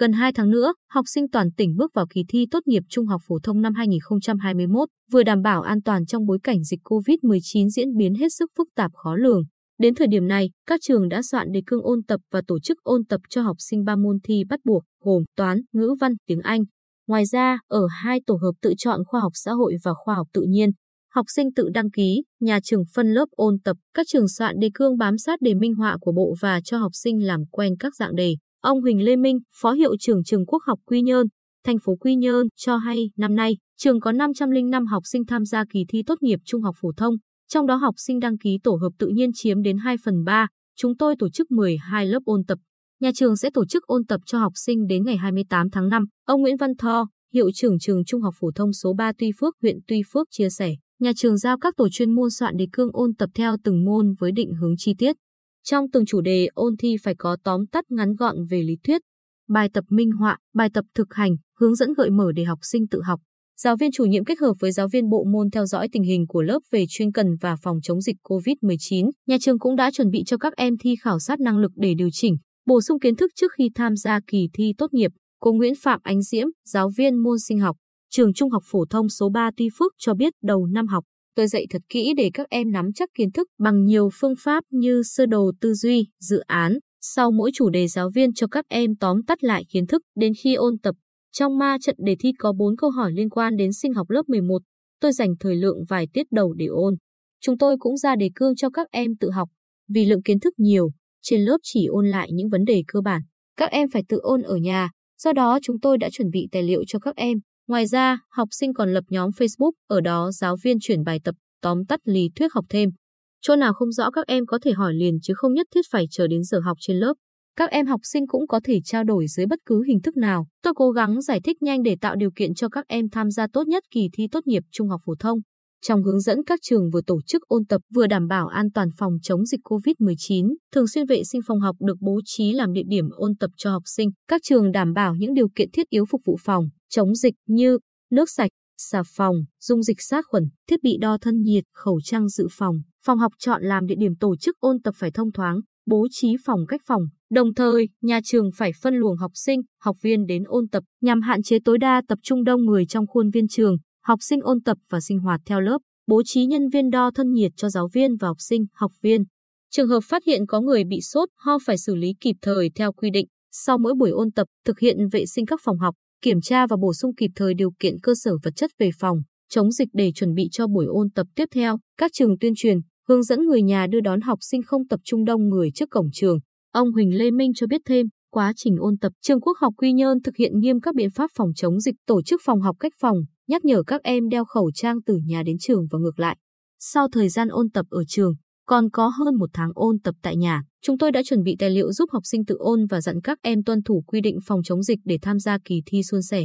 Gần 2 tháng nữa, học sinh toàn tỉnh bước vào kỳ thi tốt nghiệp trung học phổ thông năm 2021, vừa đảm bảo an toàn trong bối cảnh dịch COVID-19 diễn biến hết sức phức tạp khó lường. Đến thời điểm này, các trường đã soạn đề cương ôn tập và tổ chức ôn tập cho học sinh ba môn thi bắt buộc, gồm toán, ngữ văn, tiếng Anh. Ngoài ra, ở hai tổ hợp tự chọn khoa học xã hội và khoa học tự nhiên, học sinh tự đăng ký, nhà trường phân lớp ôn tập, các trường soạn đề cương bám sát đề minh họa của bộ và cho học sinh làm quen các dạng đề. Ông Huỳnh Lê Minh, Phó Hiệu trưởng trường Quốc học Quy Nhơn, thành phố Quy Nhơn cho hay năm nay, trường có 505 học sinh tham gia kỳ thi tốt nghiệp trung học phổ thông, trong đó học sinh đăng ký tổ hợp tự nhiên chiếm đến 2 phần 3. Chúng tôi tổ chức 12 lớp ôn tập. Nhà trường sẽ tổ chức ôn tập cho học sinh đến ngày 28 tháng 5. Ông Nguyễn Văn Tho, Hiệu trưởng trường Trung học phổ thông số 3 Tuy Phước, huyện Tuy Phước chia sẻ, nhà trường giao các tổ chuyên môn soạn đề cương ôn tập theo từng môn với định hướng chi tiết. Trong từng chủ đề ôn thi phải có tóm tắt ngắn gọn về lý thuyết, bài tập minh họa, bài tập thực hành, hướng dẫn gợi mở để học sinh tự học. Giáo viên chủ nhiệm kết hợp với giáo viên bộ môn theo dõi tình hình của lớp về chuyên cần và phòng chống dịch COVID-19. Nhà trường cũng đã chuẩn bị cho các em thi khảo sát năng lực để điều chỉnh, bổ sung kiến thức trước khi tham gia kỳ thi tốt nghiệp. Cô Nguyễn Phạm Ánh Diễm, giáo viên môn sinh học, trường Trung học phổ thông số 3 Tuy Phước cho biết đầu năm học, tôi dạy thật kỹ để các em nắm chắc kiến thức bằng nhiều phương pháp như sơ đồ tư duy, dự án. Sau mỗi chủ đề giáo viên cho các em tóm tắt lại kiến thức đến khi ôn tập. Trong ma trận đề thi có 4 câu hỏi liên quan đến sinh học lớp 11. Tôi dành thời lượng vài tiết đầu để ôn. Chúng tôi cũng ra đề cương cho các em tự học. Vì lượng kiến thức nhiều, trên lớp chỉ ôn lại những vấn đề cơ bản. Các em phải tự ôn ở nhà, do đó chúng tôi đã chuẩn bị tài liệu cho các em. Ngoài ra, học sinh còn lập nhóm Facebook, ở đó giáo viên chuyển bài tập, tóm tắt lý thuyết học thêm. Chỗ nào không rõ các em có thể hỏi liền chứ không nhất thiết phải chờ đến giờ học trên lớp. Các em học sinh cũng có thể trao đổi dưới bất cứ hình thức nào. Tôi cố gắng giải thích nhanh để tạo điều kiện cho các em tham gia tốt nhất kỳ thi tốt nghiệp trung học phổ thông. Trong hướng dẫn các trường vừa tổ chức ôn tập vừa đảm bảo an toàn phòng chống dịch COVID-19, thường xuyên vệ sinh phòng học được bố trí làm địa điểm ôn tập cho học sinh. Các trường đảm bảo những điều kiện thiết yếu phục vụ phòng, chống dịch như nước sạch, xà phòng, dung dịch sát khuẩn, thiết bị đo thân nhiệt, khẩu trang dự phòng. Phòng học chọn làm địa điểm tổ chức ôn tập phải thông thoáng, bố trí phòng cách phòng. Đồng thời, nhà trường phải phân luồng học sinh, học viên đến ôn tập nhằm hạn chế tối đa tập trung đông người trong khuôn viên trường học sinh ôn tập và sinh hoạt theo lớp, bố trí nhân viên đo thân nhiệt cho giáo viên và học sinh, học viên. Trường hợp phát hiện có người bị sốt, ho phải xử lý kịp thời theo quy định. Sau mỗi buổi ôn tập, thực hiện vệ sinh các phòng học, kiểm tra và bổ sung kịp thời điều kiện cơ sở vật chất về phòng, chống dịch để chuẩn bị cho buổi ôn tập tiếp theo. Các trường tuyên truyền, hướng dẫn người nhà đưa đón học sinh không tập trung đông người trước cổng trường. Ông Huỳnh Lê Minh cho biết thêm, quá trình ôn tập, trường Quốc học Quy Nhơn thực hiện nghiêm các biện pháp phòng chống dịch, tổ chức phòng học cách phòng, nhắc nhở các em đeo khẩu trang từ nhà đến trường và ngược lại. Sau thời gian ôn tập ở trường, còn có hơn một tháng ôn tập tại nhà, chúng tôi đã chuẩn bị tài liệu giúp học sinh tự ôn và dặn các em tuân thủ quy định phòng chống dịch để tham gia kỳ thi suôn sẻ.